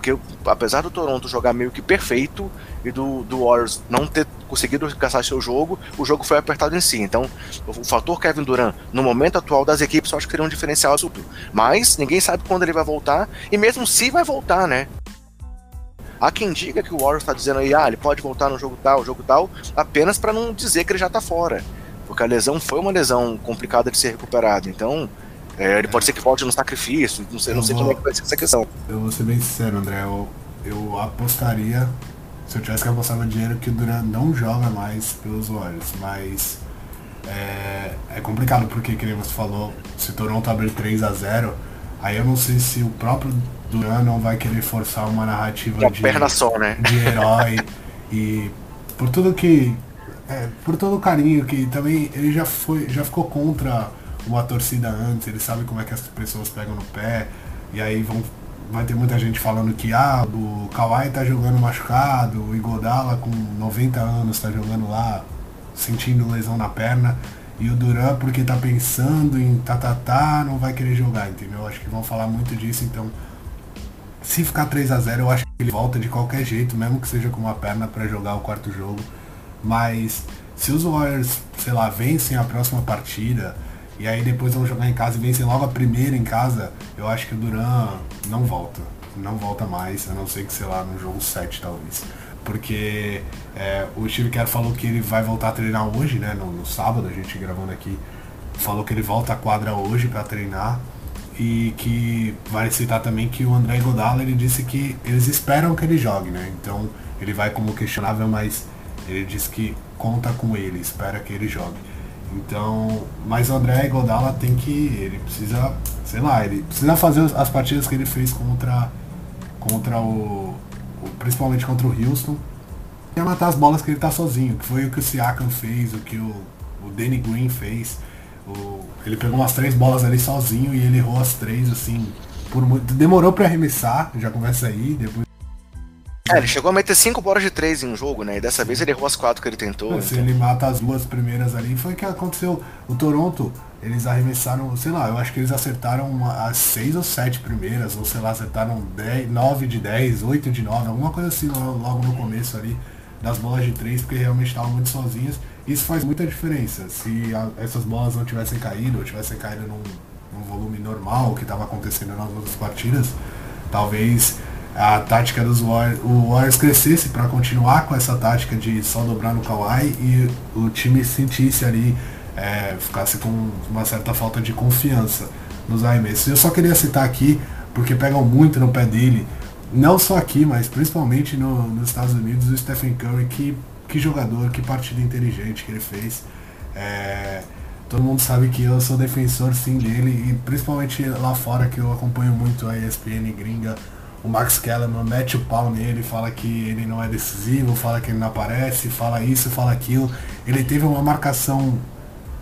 Speaker 1: Porque apesar do Toronto jogar meio que perfeito e do, do Warriors não ter conseguido caçar seu jogo, o jogo foi apertado em si. Então, o, fator Kevin Durant, no momento atual das equipes, eu acho que seria um diferencial super. Mas ninguém sabe quando ele vai voltar, e mesmo se vai voltar, né? Há quem diga que o Warriors está dizendo aí, ah, ele pode voltar no jogo tal, jogo tal, apenas para não dizer que ele já está fora. Porque a lesão foi uma lesão complicada de ser recuperada. Então, é, ele pode ser que volte no sacrifício, não sei, não sei vou, como é que vai ser essa questão.
Speaker 2: Eu vou ser bem sincero, André, eu, eu apostaria, se eu tivesse que apostar meu dinheiro, que o Duran não joga mais pelos Warriors, mas é, é complicado porque, como você falou, se Toronto abrir 3 a 0 aí eu não sei se o próprio Duran não vai querer forçar uma narrativa
Speaker 1: de, perna só, né?
Speaker 2: de herói <laughs> e por tudo que é, por todo o carinho que também ele já foi já ficou contra uma torcida antes, ele sabe como é que as pessoas pegam no pé, e aí vão, vai ter muita gente falando que ah, o Kawhi tá jogando machucado, o Igodala com 90 anos tá jogando lá, sentindo lesão na perna, e o Duran porque tá pensando em tá, tá, tá não vai querer jogar, entendeu? Acho que vão falar muito disso, então se ficar 3 a 0 eu acho que ele volta de qualquer jeito, mesmo que seja com uma perna para jogar o quarto jogo. Mas se os Warriors, sei lá, vencem a próxima partida, e aí depois vão jogar em casa e vencem logo a primeira em casa, eu acho que o Duran não volta. Não volta mais, a não ser que, sei lá, no jogo 7 talvez. Porque é, o Steve Kerr falou que ele vai voltar a treinar hoje, né? No, no sábado, a gente gravando aqui. Falou que ele volta à quadra hoje para treinar. E que vale citar também que o André Godala ele disse que eles esperam que ele jogue, né? Então ele vai como questionável, mas ele disse que conta com ele, espera que ele jogue. Então, mas o André Godala tem que. Ele precisa, sei lá, ele precisa fazer as partidas que ele fez contra, contra o, o principalmente contra o Houston. E matar as bolas que ele tá sozinho, que foi o que o Siakam fez, o que o, o Danny Green fez. O, ele pegou umas três bolas ali sozinho e ele errou as três, assim, por muito. Demorou para arremessar, já começa aí, depois
Speaker 1: É, ele chegou a meter cinco bolas de três em um jogo, né? E dessa vez ele errou as quatro que ele tentou.
Speaker 2: Se então. ele mata as duas primeiras ali, foi o que aconteceu. O Toronto, eles arremessaram, sei lá, eu acho que eles acertaram as seis ou sete primeiras, ou sei lá, acertaram dez, nove de dez, oito de nove, alguma coisa assim logo no começo ali das bolas de três, porque realmente estavam muito sozinhas. Isso faz muita diferença. Se a, essas bolas não tivessem caído, ou tivessem caído num, num volume normal, que estava acontecendo nas outras partidas, talvez a tática dos Warriors, o Warriors crescesse para continuar com essa tática de só dobrar no Kawhi e o time sentisse ali, é, ficasse com uma certa falta de confiança nos arremessos. Eu só queria citar aqui, porque pegam muito no pé dele, não só aqui, mas principalmente no, nos Estados Unidos, o Stephen Curry, que, que jogador, que partida inteligente que ele fez. É, todo mundo sabe que eu sou defensor sim dele, e principalmente lá fora que eu acompanho muito a ESPN gringa, o Max Kellerman mete o pau nele, fala que ele não é decisivo, fala que ele não aparece, fala isso, fala aquilo. Ele teve uma marcação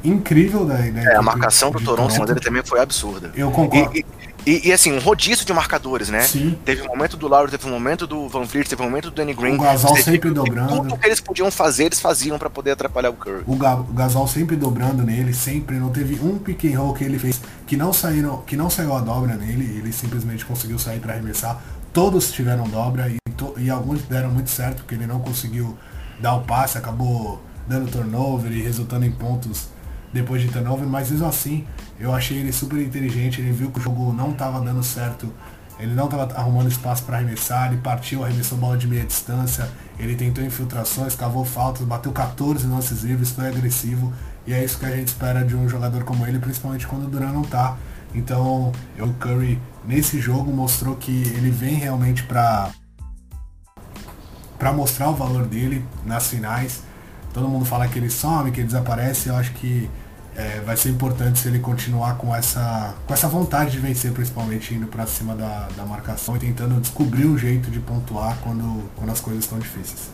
Speaker 2: incrível da, da
Speaker 1: É, a marcação do Toronto, Toronto dele também foi absurda.
Speaker 2: Eu concordo.
Speaker 1: E, e, e, assim, um rodízio de marcadores, né?
Speaker 2: Sim.
Speaker 1: Teve um momento do Lauro, teve um momento do Van Vliet, teve um momento do Danny Green.
Speaker 2: O Gasol sempre dobrando.
Speaker 1: Tudo que eles podiam fazer, eles faziam para poder atrapalhar o Curry.
Speaker 2: O, Ga o Gasol sempre dobrando nele, sempre. Não teve um pick and roll que ele fez que não, saíram, que não saiu a dobra nele. Ele simplesmente conseguiu sair para arremessar. Todos tiveram dobra e, e alguns deram muito certo, porque ele não conseguiu dar o passe, acabou dando turnover e resultando em pontos depois de turnover, mas mesmo assim eu achei ele super inteligente, ele viu que o jogo não estava dando certo, ele não estava arrumando espaço para arremessar, ele partiu, arremessou bola de meia distância, ele tentou infiltrações, cavou faltas, bateu 14 lances livres, foi agressivo, e é isso que a gente espera de um jogador como ele, principalmente quando o Duran não tá. Então, o Curry nesse jogo mostrou que ele vem realmente para para mostrar o valor dele nas finais todo mundo fala que ele some, que ele desaparece, eu acho que é, vai ser importante se ele continuar com essa, com essa vontade de vencer, principalmente indo para cima da, da marcação e tentando descobrir um jeito de pontuar quando, quando as coisas estão difíceis.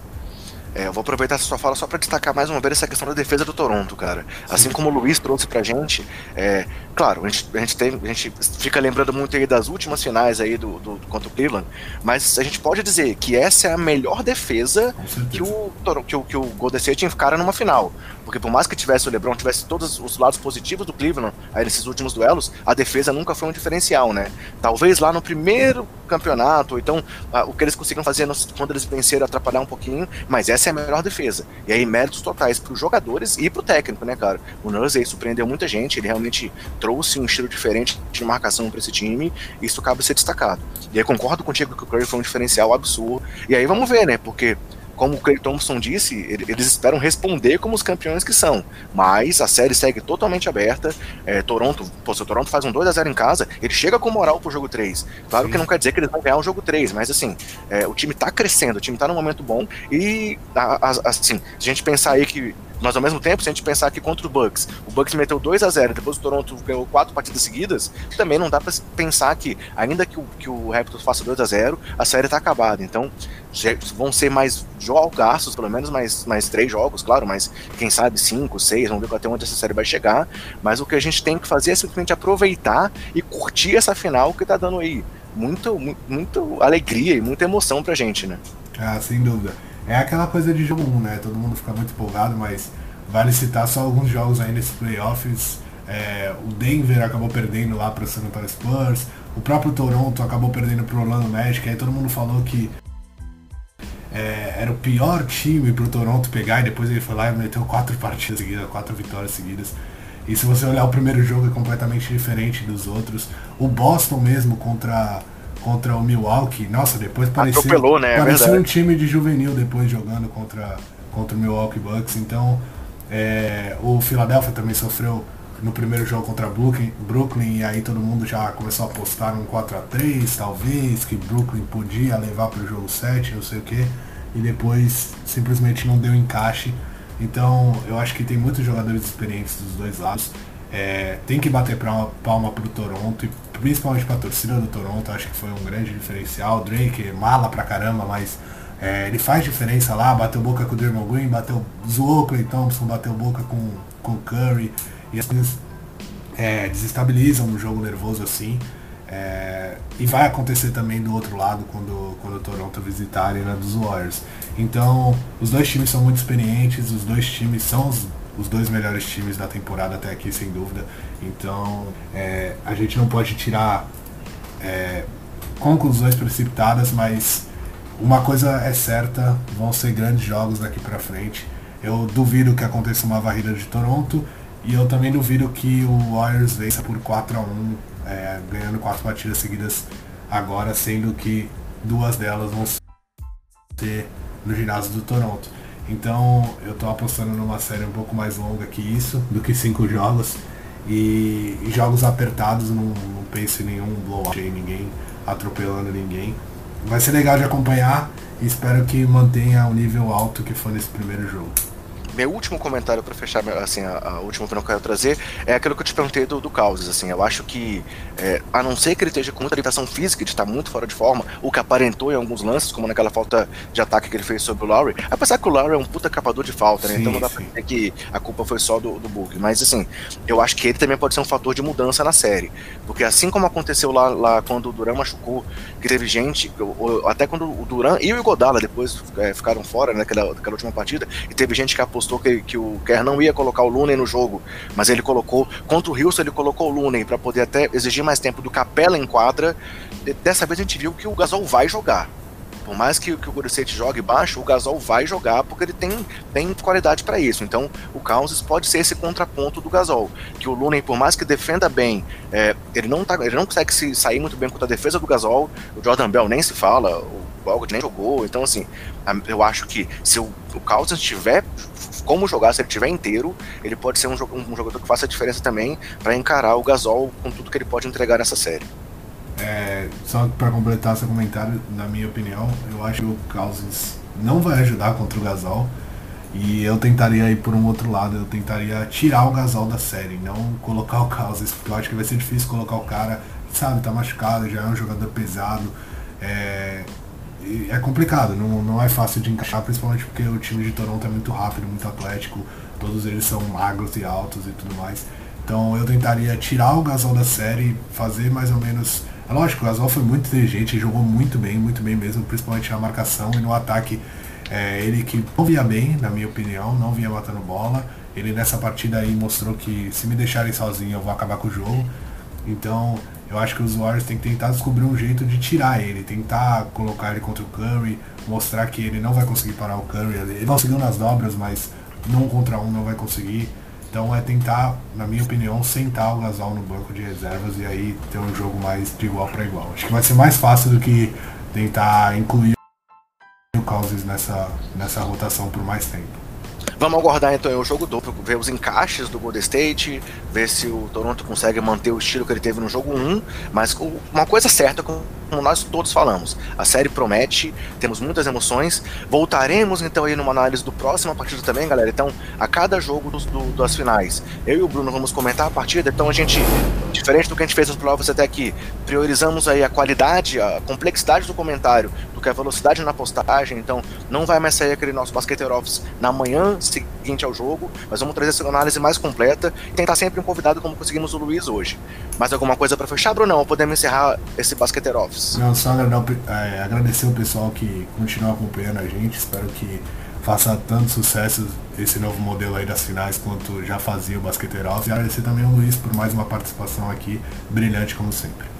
Speaker 1: É, eu vou aproveitar essa sua fala só para destacar mais uma vez essa questão da defesa do Toronto, cara. Assim como o Luiz trouxe pra gente, é, claro, a gente, a, gente tem, a gente fica lembrando muito aí das últimas finais aí do, do, contra o Cleveland, mas a gente pode dizer que essa é a melhor defesa que o, que o, que o Golden State encara numa final. Porque por mais que tivesse o LeBron, tivesse todos os lados positivos do Cleveland aí nesses últimos duelos, a defesa nunca foi um diferencial, né? Talvez lá no primeiro campeonato, ou então o que eles conseguiram fazer quando eles venceram atrapalhar um pouquinho, mas essa é a melhor defesa. E aí méritos totais para os jogadores e para o técnico, né, cara? O Nurse surpreendeu muita gente, ele realmente trouxe um estilo diferente de marcação para esse time, e isso cabe ser destacado. E aí concordo contigo que o Curry foi um diferencial absurdo. E aí vamos ver, né? Porque como o Clay Thompson disse, eles esperam responder como os campeões que são. Mas a série segue totalmente aberta. É, Toronto, pô, se o Toronto faz um 2x0 em casa, ele chega com moral pro jogo 3. Claro Sim. que não quer dizer que eles vão ganhar o jogo 3, mas assim, é, o time tá crescendo, o time tá num momento bom. E assim, se a gente pensar aí que mas ao mesmo tempo, se a gente pensar que contra o Bucks, o Bucks meteu 2 a 0 depois o Toronto ganhou quatro partidas seguidas, também não dá para pensar que, ainda que o, que o Raptors faça 2 a 0 a série tá acabada. Então, vão ser mais jogos, pelo menos mais, mais três jogos, claro, mas quem sabe cinco, seis, vamos ver até onde essa série vai chegar. Mas o que a gente tem que fazer é simplesmente aproveitar e curtir essa final que tá dando aí muito, muito, muito alegria e muita emoção pra gente, né?
Speaker 2: Ah, sem dúvida. É aquela coisa de jogo 1, né? Todo mundo fica muito empolgado, mas vale citar só alguns jogos aí nesses playoffs. É, o Denver acabou perdendo lá para o San Antonio Spurs, o próprio Toronto acabou perdendo para o Orlando Magic, aí todo mundo falou que é, era o pior time para o Toronto pegar e depois ele foi lá e meteu quatro <laughs> partidas seguidas, quatro vitórias seguidas. E se você olhar o primeiro jogo é completamente diferente dos outros. O Boston mesmo contra contra o Milwaukee, nossa, depois
Speaker 1: Atropelou, né?
Speaker 2: É parecia um time de juvenil depois jogando contra, contra o Milwaukee Bucks. Então, é, o Philadelphia também sofreu no primeiro jogo contra Brooklyn, Brooklyn e aí todo mundo já começou a apostar um 4 a 3 talvez, que Brooklyn podia levar para o jogo 7, não sei o que, e depois simplesmente não deu encaixe. Então eu acho que tem muitos jogadores experientes dos dois lados. É, tem que bater palma para o Toronto, e principalmente para a torcida do Toronto, acho que foi um grande diferencial. Drake, mala pra caramba, mas é, ele faz diferença lá, bateu boca com o Dermot Green, bateu, zoou o Clay Thompson, bateu boca com, com o Curry, e as coisas é, desestabilizam um jogo nervoso assim. É, e vai acontecer também do outro lado quando, quando o Toronto visitar a arena dos Warriors. Então, os dois times são muito experientes, os dois times são os, os dois melhores times da temporada até aqui, sem dúvida. Então, é, a gente não pode tirar é, conclusões precipitadas, mas uma coisa é certa, vão ser grandes jogos daqui para frente. Eu duvido que aconteça uma varrida de Toronto e eu também duvido que o Warriors vença por 4 a 1 é, ganhando quatro partidas seguidas agora, sendo que duas delas vão ser no ginásio do Toronto. Então eu estou apostando numa série um pouco mais longa que isso, do que cinco jogos. E, e jogos apertados, não, não penso em nenhum blowout em ninguém, atropelando ninguém. Vai ser legal de acompanhar e espero que mantenha o nível alto que foi nesse primeiro jogo
Speaker 1: meu último comentário para fechar, assim, a, a, última que eu quero trazer é aquilo que eu te perguntei do, do Causes, assim, eu acho que, é, a não ser que ele esteja com muita limitação física, de estar muito fora de forma, o que aparentou em alguns lances, como naquela falta de ataque que ele fez sobre o Lowry, apesar que o Lowry é um puta capador de falta, né, sim, então não dá sim. pra dizer que a culpa foi só do, do Book, mas assim, eu acho que ele também pode ser um fator de mudança na série, porque assim como aconteceu lá, lá quando o Duran machucou, que teve gente, até quando o Duran e o Godala depois é, ficaram fora né, naquela, naquela última partida, e teve gente que apostou que, que o Kerr não ia colocar o Looney no jogo, mas ele colocou. Contra o Houston, ele colocou o Looney para poder até exigir mais tempo do Capela em quadra. Dessa vez a gente viu que o Gasol vai jogar. Por mais que, que o Golden jogue baixo, o Gasol vai jogar porque ele tem, tem qualidade para isso. Então, o Cousins pode ser esse contraponto do Gasol. Que o Looney, por mais que defenda bem, é, ele, não tá, ele não consegue se sair muito bem contra a defesa do Gasol. O Jordan Bell nem se fala, o Bogut nem jogou. Então, assim, eu acho que se o, o Cousins tiver como jogar, se ele tiver inteiro, ele pode ser um, um jogador que faça a diferença também para encarar o Gasol com tudo que ele pode entregar nessa série.
Speaker 2: É, só para completar seu comentário, na minha opinião, eu acho que o Cousins não vai ajudar contra o Gasol. E eu tentaria ir por um outro lado, eu tentaria tirar o Gasol da série, não colocar o Cousins, porque eu acho que vai ser difícil colocar o cara, sabe, tá machucado, já é um jogador pesado. É, é complicado, não, não é fácil de encaixar, principalmente porque o time de Toronto é muito rápido, muito atlético, todos eles são magros e altos e tudo mais. Então eu tentaria tirar o Gasol da série, fazer mais ou menos. É lógico, o Gasol foi muito inteligente, jogou muito bem, muito bem mesmo, principalmente na marcação e no ataque. É, ele que não via bem, na minha opinião, não vinha matando bola. Ele nessa partida aí mostrou que se me deixarem sozinho eu vou acabar com o jogo. Então eu acho que os Warriors têm que tentar descobrir um jeito de tirar ele, tentar colocar ele contra o Curry, mostrar que ele não vai conseguir parar o Curry. Ele conseguiu nas dobras, mas num contra um não vai conseguir. Então é tentar, na minha opinião, sentar o Gasol no banco de reservas e aí ter um jogo mais de igual para igual. Acho que vai ser mais fácil do que tentar incluir o Cousins nessa, nessa rotação por mais tempo.
Speaker 1: Vamos aguardar então o jogo duplo, ver os encaixes do Golden State, ver se o Toronto consegue manter o estilo que ele teve no jogo 1. Mas uma coisa certa, como nós todos falamos, a série promete, temos muitas emoções. Voltaremos então aí numa análise do próximo partido também, galera. Então, a cada jogo dos, do, das finais, eu e o Bruno vamos comentar a partida. Então, a gente, diferente do que a gente fez nos provas até aqui, priorizamos aí a qualidade, a complexidade do comentário que a velocidade na postagem, então não vai mais sair aquele nosso Basqueteiro Office na manhã seguinte ao jogo, mas vamos trazer essa análise mais completa e tentar sempre um convidado como conseguimos o Luiz hoje. Mais alguma coisa para fechar, Brunão? Podemos encerrar esse Basqueteiro Office?
Speaker 2: Não, só é, agradecer o pessoal que continua acompanhando a gente, espero que faça tanto sucesso esse novo modelo aí das finais quanto já fazia o Basqueteiro Office e agradecer também ao Luiz por mais uma participação aqui, brilhante como sempre.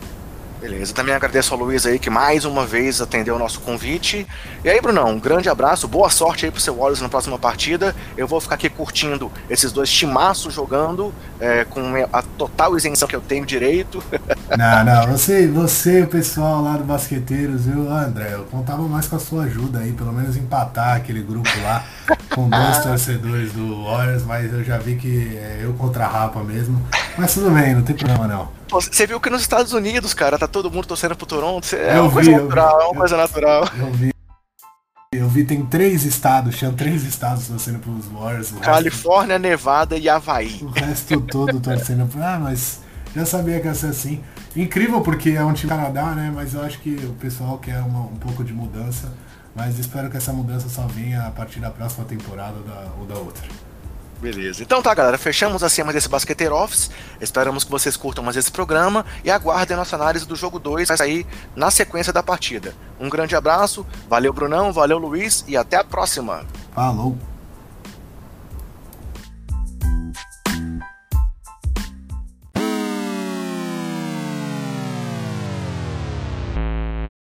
Speaker 1: Beleza, também agradeço ao Luiz aí que mais uma vez atendeu o nosso convite. E aí, Brunão, um grande abraço, boa sorte aí pro seu Warriors na próxima partida. Eu vou ficar aqui curtindo esses dois timaços jogando, é, com a total isenção que eu tenho direito. <laughs>
Speaker 2: Não, não, você, você o pessoal lá do Basqueteiros, viu, André? Eu contava mais com a sua ajuda aí, pelo menos empatar aquele grupo lá com dois torcedores do Warriors, mas eu já vi que é eu contra a Rapa mesmo. Mas tudo bem, não tem problema não.
Speaker 1: Você viu que nos Estados Unidos, cara, tá todo mundo torcendo pro Toronto. É uma coisa natural, é uma coisa natural.
Speaker 2: Eu vi. Eu vi, tem três estados, tinha três estados torcendo pros Warriors.
Speaker 1: Califórnia, resto, Nevada e Havaí.
Speaker 2: O resto todo torcendo pro. Ah, mas já sabia que ia ser assim. Incrível porque é um time Canadá, né? Mas eu acho que o pessoal quer uma, um pouco de mudança. Mas espero que essa mudança só venha a partir da próxima temporada da, ou da outra.
Speaker 1: Beleza. Então tá, galera. Fechamos assim mais esse Basqueter Office. Esperamos que vocês curtam mais esse programa e aguardem a nossa análise do jogo 2 aí sair na sequência da partida. Um grande abraço, valeu Brunão, valeu Luiz e até a próxima.
Speaker 2: Falou!